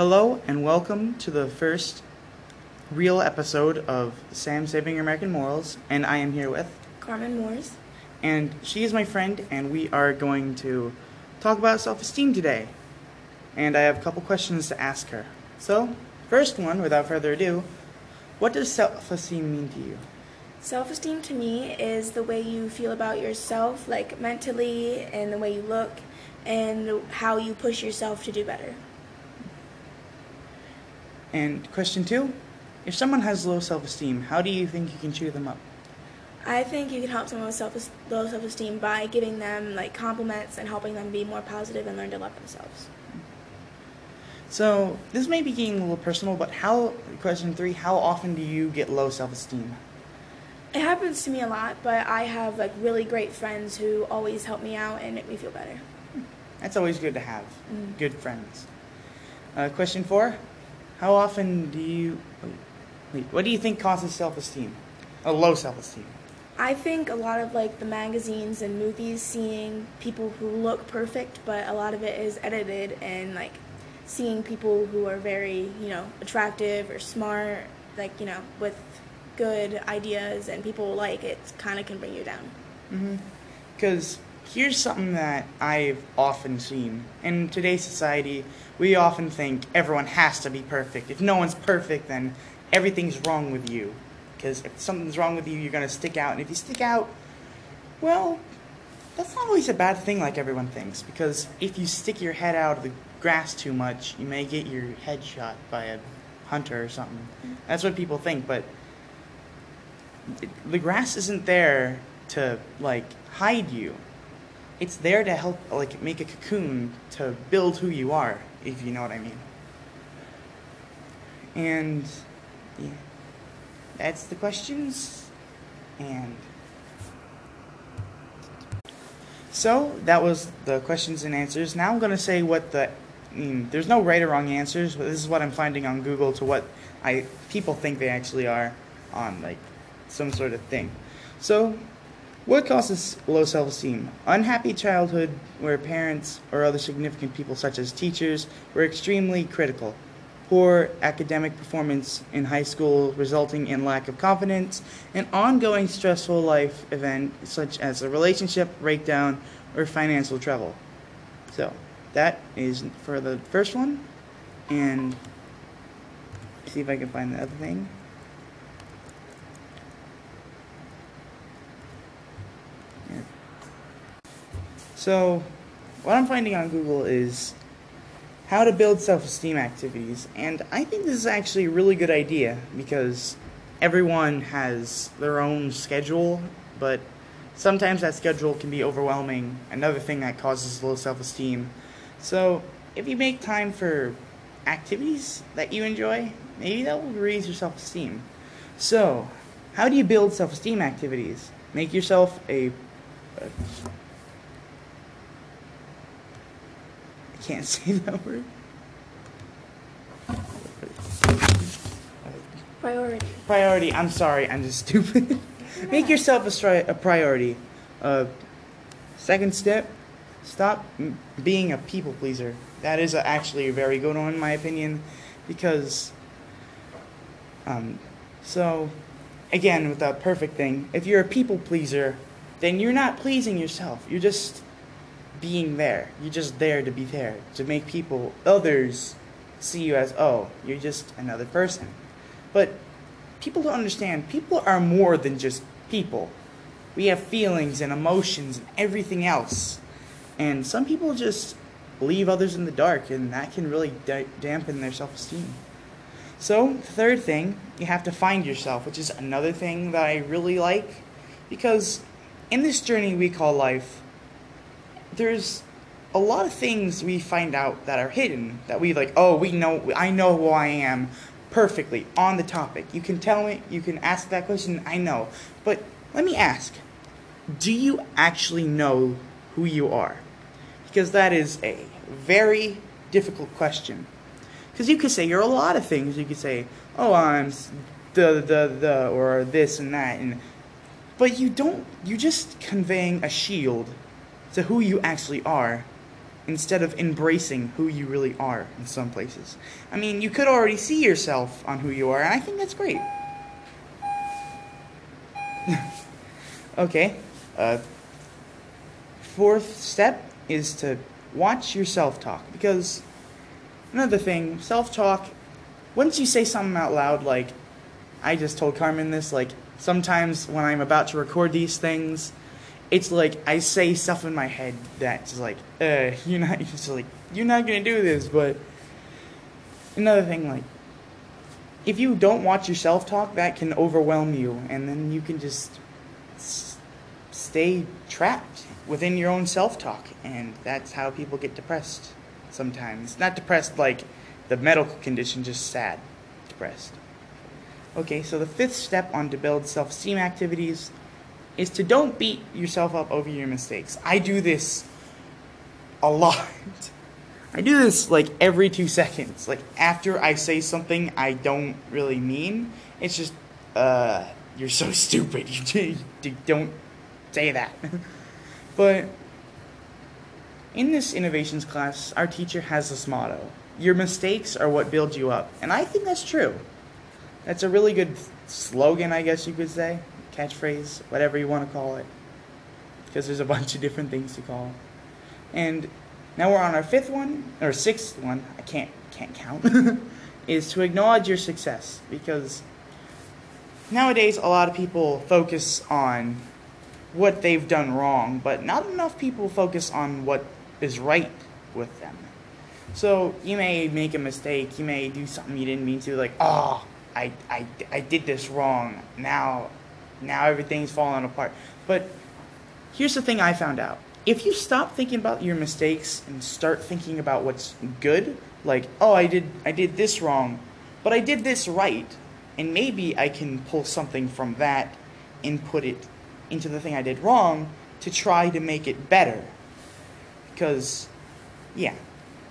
Hello and welcome to the first real episode of Sam Saving Your American Morals, and I am here with, Carmen Moores. and she is my friend, and we are going to talk about self-esteem today. And I have a couple questions to ask her. So, first one, without further ado, what does self-esteem mean to you? Self esteem to me is the way you feel about yourself, like mentally, and the way you look, and how you push yourself to do better. And question two, if someone has low self-esteem, how do you think you can cheer them up? I think you can help someone with self low self esteem by giving them like compliments and helping them be more positive and learn to love themselves. So this may be getting a little personal, but how? Question three: How often do you get low self-esteem? It happens to me a lot, but I have like really great friends who always help me out and make me feel better. That's always good to have. Mm. Good friends. Uh, question four: How often do you? Wait, what do you think causes self-esteem? A low self-esteem. I think a lot of like the magazines and movies seeing people who look perfect, but a lot of it is edited and like seeing people who are very, you know, attractive or smart, like, you know, with good ideas and people like it kind of can bring you down. Mm-hmm. Because here's something that I've often seen in today's society. We often think everyone has to be perfect. If no one's perfect, then everything's wrong with you. Because if something's wrong with you, you're gonna stick out, and if you stick out, well, that's not always a bad thing like everyone thinks. Because if you stick your head out of the grass too much, you may get your head shot by a hunter or something. That's what people think, but the grass isn't there to like hide you. It's there to help like make a cocoon to build who you are, if you know what I mean. And yeah, that's the questions. And so that was the questions and answers. Now I'm gonna say what the I mean, there's no right or wrong answers, but this is what I'm finding on Google to what I people think they actually are on like some sort of thing. So, what causes low self esteem? Unhappy childhood where parents or other significant people, such as teachers, were extremely critical. Poor academic performance in high school, resulting in lack of confidence, an ongoing stressful life event, such as a relationship breakdown or financial trouble. So, that is for the first one. And see if I can find the other thing. So, what I'm finding on Google is how to build self esteem activities. And I think this is actually a really good idea because everyone has their own schedule, but sometimes that schedule can be overwhelming. Another thing that causes low self esteem. So, if you make time for activities that you enjoy, maybe that will raise your self esteem. So, how do you build self esteem activities? Make yourself a. a I can't say that word. Priority. Priority. I'm sorry, I'm just stupid. Make yourself a, stri- a priority. Uh, second step, stop m- being a people pleaser. That is a, actually a very good one, in my opinion, because. Um, so, again, with that perfect thing, if you're a people pleaser, then you're not pleasing yourself. You're just being there. You're just there to be there, to make people, others, see you as, oh, you're just another person. But people don't understand. People are more than just people. We have feelings and emotions and everything else. And some people just leave others in the dark, and that can really da- dampen their self esteem. So, third thing, you have to find yourself, which is another thing that I really like. Because in this journey we call life, there's a lot of things we find out that are hidden that we like oh we know i know who i am perfectly on the topic. You can tell me you can ask that question i know. But let me ask do you actually know who you are? Because that is a very difficult question. Because you could say you're a lot of things. You could say oh i'm the the the or this and that and but you don't you're just conveying a shield to who you actually are instead of embracing who you really are in some places. I mean, you could already see yourself on who you are, and I think that's great. okay. Uh, fourth step is to watch your self talk because another thing, self talk, once you say something out loud, like I just told Carmen this, like sometimes when I'm about to record these things, it's like I say stuff in my head that's like, uh, you're not just like you're not gonna do this, but another thing, like if you don't watch yourself talk, that can overwhelm you, and then you can just s- stay trapped within your own self talk, and that's how people get depressed sometimes. Not depressed like the medical condition, just sad, depressed. Okay, so the fifth step on to build self esteem activities is to don't beat yourself up over your mistakes. I do this a lot. I do this like every two seconds. Like after I say something I don't really mean, it's just, uh, you're so stupid. You, you don't say that. but in this innovations class, our teacher has this motto Your mistakes are what build you up. And I think that's true. That's a really good slogan, I guess you could say, catchphrase, whatever you want to call it. Because there's a bunch of different things to call. And now we're on our fifth one, or sixth one, I can't, can't count, is to acknowledge your success. Because nowadays, a lot of people focus on what they've done wrong, but not enough people focus on what is right with them. So you may make a mistake, you may do something you didn't mean to, like, oh, I, I, I did this wrong. Now, now everything's falling apart. But here's the thing I found out. If you stop thinking about your mistakes and start thinking about what's good, like, oh, I did I did this wrong, but I did this right, and maybe I can pull something from that and put it into the thing I did wrong to try to make it better. Because yeah,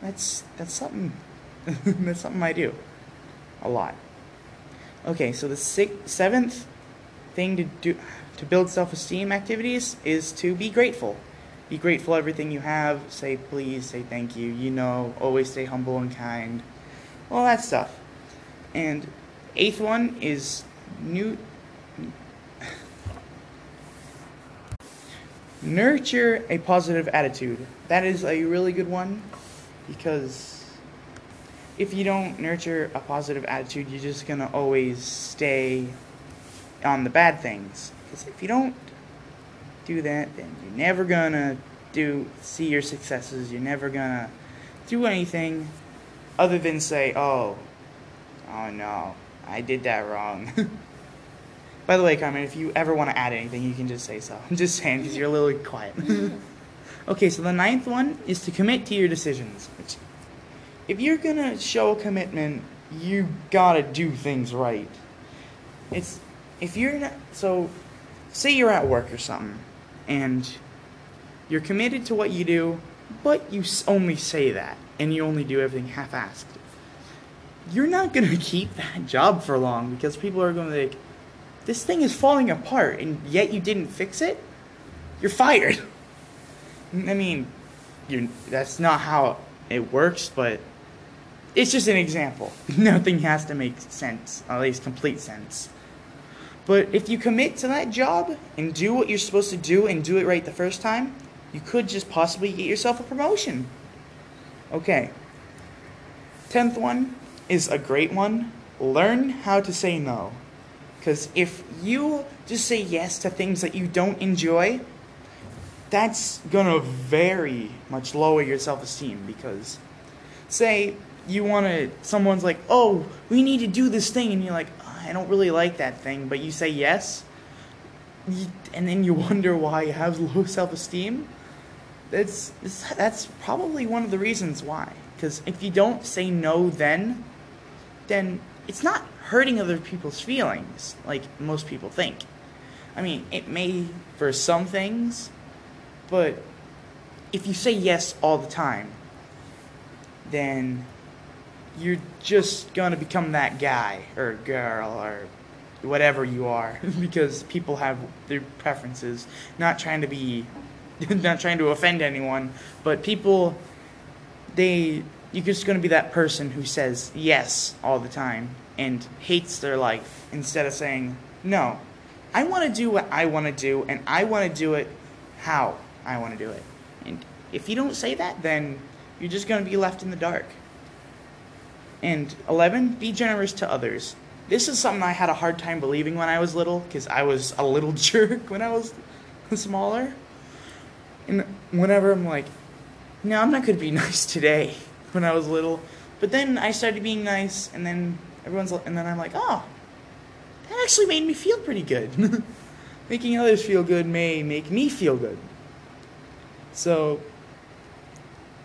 that's that's something that's something I do a lot. Okay, so the sixth, seventh thing to do to build self-esteem activities is to be grateful. Be grateful everything you have. Say please. Say thank you. You know, always stay humble and kind. All that stuff. And eighth one is new. Nurture a positive attitude. That is a really good one because if you don't nurture a positive attitude, you're just going to always stay on the bad things. Because if you don't do that, then you're never to do see your successes. You're never to do anything other than say, "Oh, oh no, I did that wrong." By the way, Carmen, if you ever want to add anything, you can just say so. I'm just saying because you're a little quiet. okay, so the ninth one is to commit to your decisions. Which, if you're gonna show a commitment, you gotta do things right. It's if you're not so. Say you're at work or something, and you're committed to what you do, but you only say that, and you only do everything half-assed. You're not gonna keep that job for long because people are gonna be like, this thing is falling apart and yet you didn't fix it you're fired i mean you that's not how it works but it's just an example nothing has to make sense at least complete sense but if you commit to that job and do what you're supposed to do and do it right the first time you could just possibly get yourself a promotion. Okay. 10th one is a great one. Learn how to say no. Because if you just say yes to things that you don't enjoy, that's going to very much lower your self esteem. Because, say, you want to, someone's like, oh, we need to do this thing, and you're like, "Oh, I don't really like that thing, but you say yes, and then you wonder why you have low self esteem. That's, that's probably one of the reasons why. Because if you don't say no then, then it's not hurting other people's feelings like most people think. I mean, it may for some things, but if you say yes all the time, then you're just going to become that guy or girl or whatever you are because people have their preferences. Not trying to be, not trying to offend anyone, but people they you're just going to be that person who says yes all the time and hates their life instead of saying no. I want to do what I want to do and I want to do it how I want to do it. And if you don't say that, then you're just going to be left in the dark. And 11, be generous to others. This is something I had a hard time believing when I was little because I was a little jerk when I was smaller. And whenever I'm like, no, I'm not going to be nice today when I was little. But then I started being nice, and then everyone's, and then I'm like, oh, that actually made me feel pretty good. Making others feel good may make me feel good. So,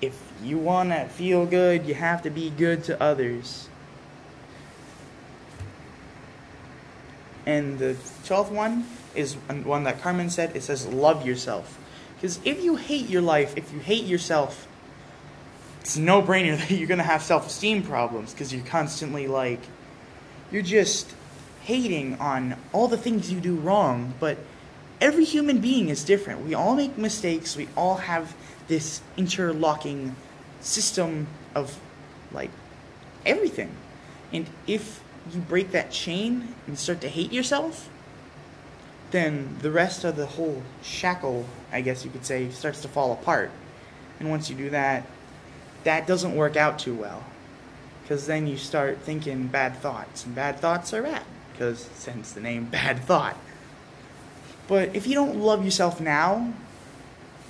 if you want to feel good, you have to be good to others. And the 12th one is one that Carmen said. It says, love yourself. Because if you hate your life, if you hate yourself, it's no brainer that you're going to have self esteem problems because you're constantly like, you're just hating on all the things you do wrong. But every human being is different. We all make mistakes. We all have this interlocking system of like everything. And if you break that chain and start to hate yourself, then the rest of the whole shackle, I guess you could say, starts to fall apart. And once you do that, that doesn't work out too well. Because then you start thinking bad thoughts, and bad thoughts are bad, because since the name bad thought. But if you don't love yourself now,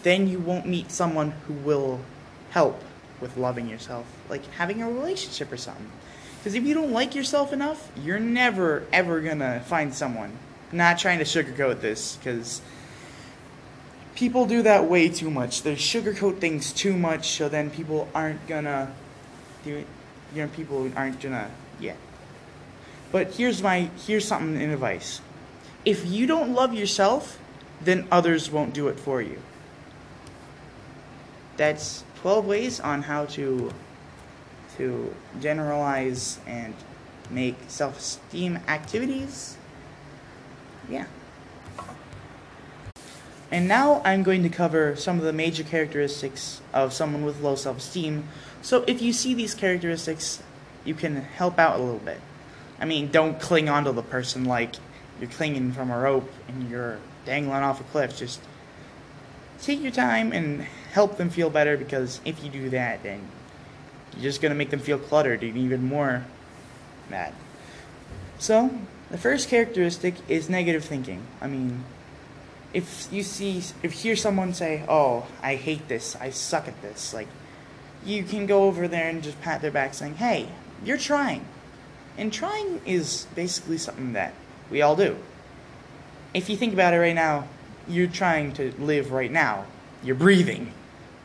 then you won't meet someone who will help with loving yourself, like having a relationship or something. Because if you don't like yourself enough, you're never, ever gonna find someone. not trying to sugarcoat this, because people do that way too much. They sugarcoat things too much, so then people aren't gonna do it. You know, people aren't gonna, yeah. But here's my, here's something in advice. If you don't love yourself, then others won't do it for you. That's 12 ways on how to to generalize and make self-esteem activities. Yeah. And now I'm going to cover some of the major characteristics of someone with low self-esteem. So if you see these characteristics, you can help out a little bit. I mean, don't cling onto the person like you're clinging from a rope and you're dangling off a cliff. Just take your time and help them feel better because if you do that, then you're just going to make them feel cluttered and even more mad. So, the first characteristic is negative thinking. I mean, if you see, if you hear someone say, "Oh, I hate this. I suck at this," like, you can go over there and just pat their back, saying, "Hey, you're trying," and trying is basically something that we all do. If you think about it right now, you're trying to live right now. You're breathing.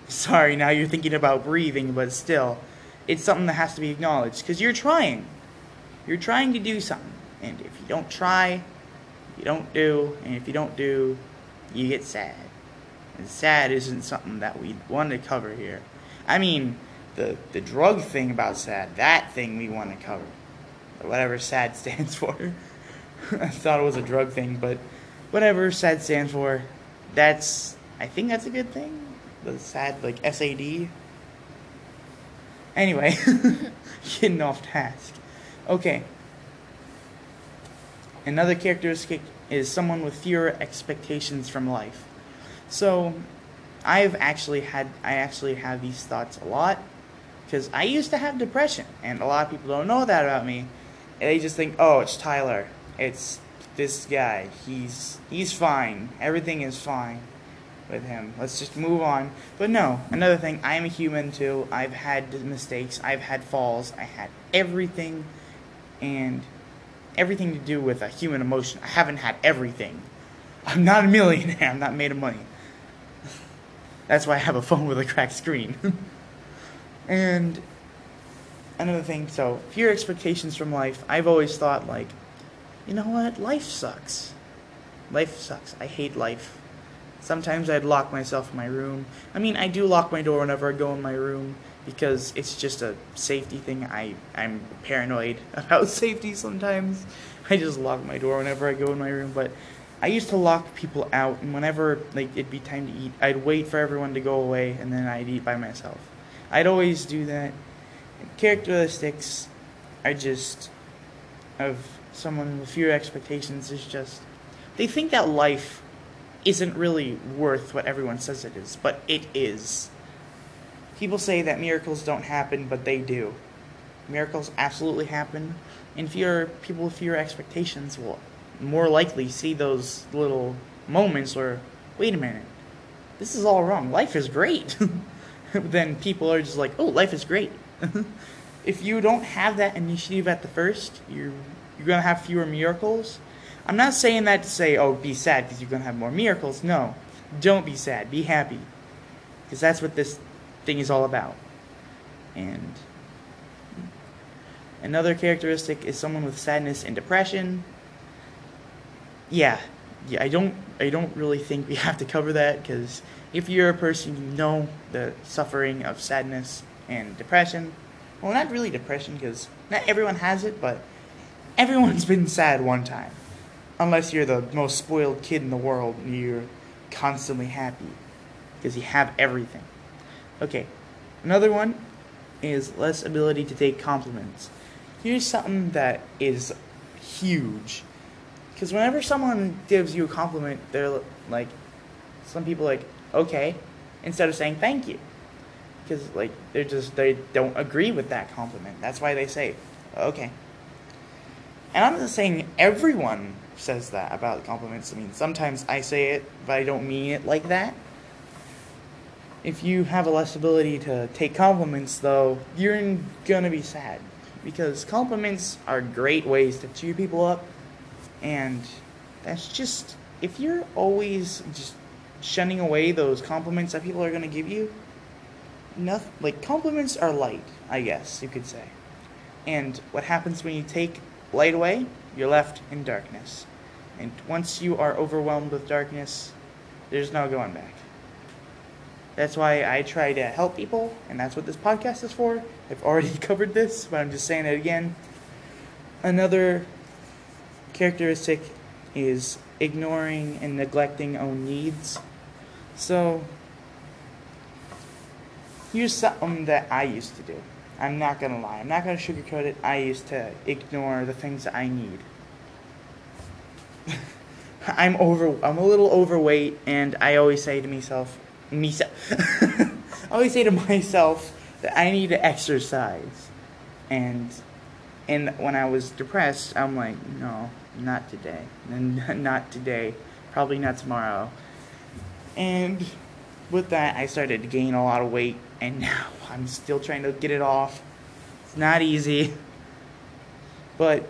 Sorry, now you're thinking about breathing, but still, it's something that has to be acknowledged because you're trying. You're trying to do something. And if you don't try, you don't do. And if you don't do, you get sad. And sad isn't something that we want to cover here. I mean, the, the drug thing about sad, that thing we want to cover. Whatever sad stands for. I thought it was a drug thing, but whatever SAD stands for, that's I think that's a good thing. The SAD like SAD. Anyway, getting off task. Okay. Another characteristic is someone with fewer expectations from life. So, I've actually had I actually have these thoughts a lot because I used to have depression, and a lot of people don't know that about me. They just think, "Oh, it's Tyler. It's this guy. He's he's fine. Everything is fine." with him. Let's just move on. But no, another thing, I am a human too. I've had mistakes, I've had falls, I had everything and everything to do with a human emotion. I haven't had everything. I'm not a millionaire, I'm not made of money. That's why I have a phone with a cracked screen. and another thing, so fear expectations from life. I've always thought like, you know what? Life sucks. Life sucks. I hate life. Sometimes I'd lock myself in my room. I mean, I do lock my door whenever I go in my room because it's just a safety thing. I, I'm paranoid about safety sometimes. I just lock my door whenever I go in my room. But I used to lock people out, and whenever like it'd be time to eat, I'd wait for everyone to go away, and then I'd eat by myself. I'd always do that. Characteristics are just of someone with fewer expectations is just they think that life isn't really worth what everyone says it is, but it is. People say that miracles don't happen, but they do. Miracles absolutely happen, and fewer people with fewer expectations will more likely see those little moments where, wait a minute, this is all wrong. Life is great. then people are just like, oh, life is great. if you don't have that initiative at the first, you're you're gonna have fewer miracles. I'm not saying that to say, oh, be sad because you're gonna have more miracles. No, don't be sad. Be happy, because that's what this thing is all about. And another characteristic is someone with sadness and depression. Yeah, yeah. I don't. I don't really think we have to cover that because if you're a person you know the suffering of sadness and depression, well, not really depression because not everyone has it, but everyone's been sad one time. Unless you're the most spoiled kid in the world and you're constantly happy because you have everything. Okay, another one is less ability to take compliments. Here's something that is huge. Because whenever someone gives you a compliment, they're like, some people like, okay, instead of saying thank you. Because like they're just they don't agree with that compliment. That's why they say, okay. And I'm not saying everyone says that about compliments. I mean, sometimes I say it, but I don't mean it like that. If you have a less ability to take compliments, though, you're gonna be sad. Because compliments are great ways to cheer people up, and that's just, if you're always just shunning away those compliments that people are gonna give you, nothing, like, compliments are light, I guess you could say. And what happens when you take light away, you're left in darkness. And once you are overwhelmed with darkness, there's no going back. That's why I try to help people, and that's what this podcast is for. I've already covered this, but I'm just saying it again. Another characteristic is ignoring and neglecting own needs. So, here's something that I used to do. I'm not gonna lie. I'm not gonna sugarcoat it. I used to ignore the things I need. I'm over. I'm a little overweight, and I always say to myself, myself. I always say to myself that I need to exercise, and and when I was depressed, I'm like, no, not today, and not today, probably not tomorrow, and with that, I started to gain a lot of weight, and now I'm still trying to get it off. It's not easy. But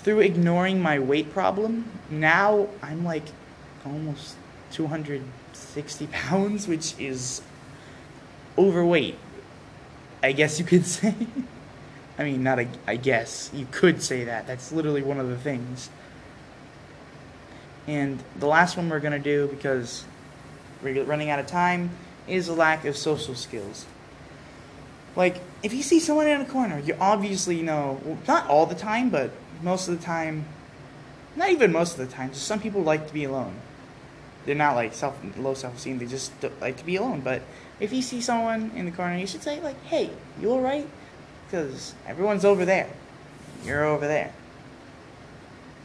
through ignoring my weight problem, now I'm like almost 260 pounds, which is overweight. I guess you could say. I mean, not a, I guess. You could say that. That's literally one of the things. And the last one we're going to do, because we're running out of time, is a lack of social skills. Like, if you see someone in a corner, you obviously know, not all the time, but most of the time, not even most of the time, just some people like to be alone. They're not like self low self esteem, they just like to be alone. But if you see someone in the corner, you should say, like, hey, you alright? Because everyone's over there. You're over there.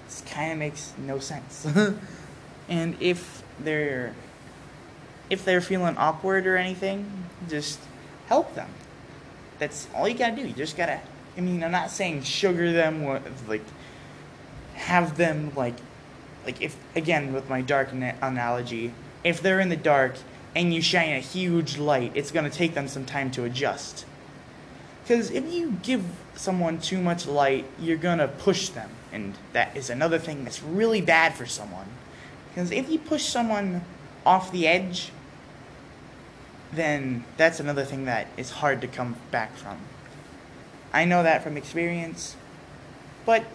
This kind of makes no sense. and if they're if they're feeling awkward or anything, just help them. That's all you gotta do. You just gotta. I mean, I'm not saying sugar them, like have them like, like if again with my dark analogy, if they're in the dark and you shine a huge light, it's gonna take them some time to adjust. Because if you give someone too much light, you're gonna push them, and that is another thing that's really bad for someone. Because if you push someone off the edge, then that's another thing that is hard to come back from. I know that from experience, but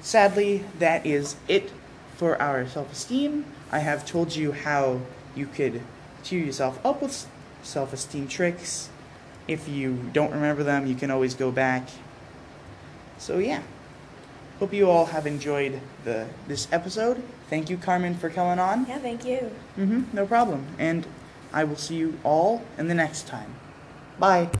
sadly, that is it for our self esteem. I have told you how you could cheer yourself up with self esteem tricks. If you don't remember them, you can always go back. So, yeah. Hope you all have enjoyed the this episode. Thank you, Carmen, for coming on. Yeah, thank you. Mm-hmm, no problem. And I will see you all in the next time. Bye.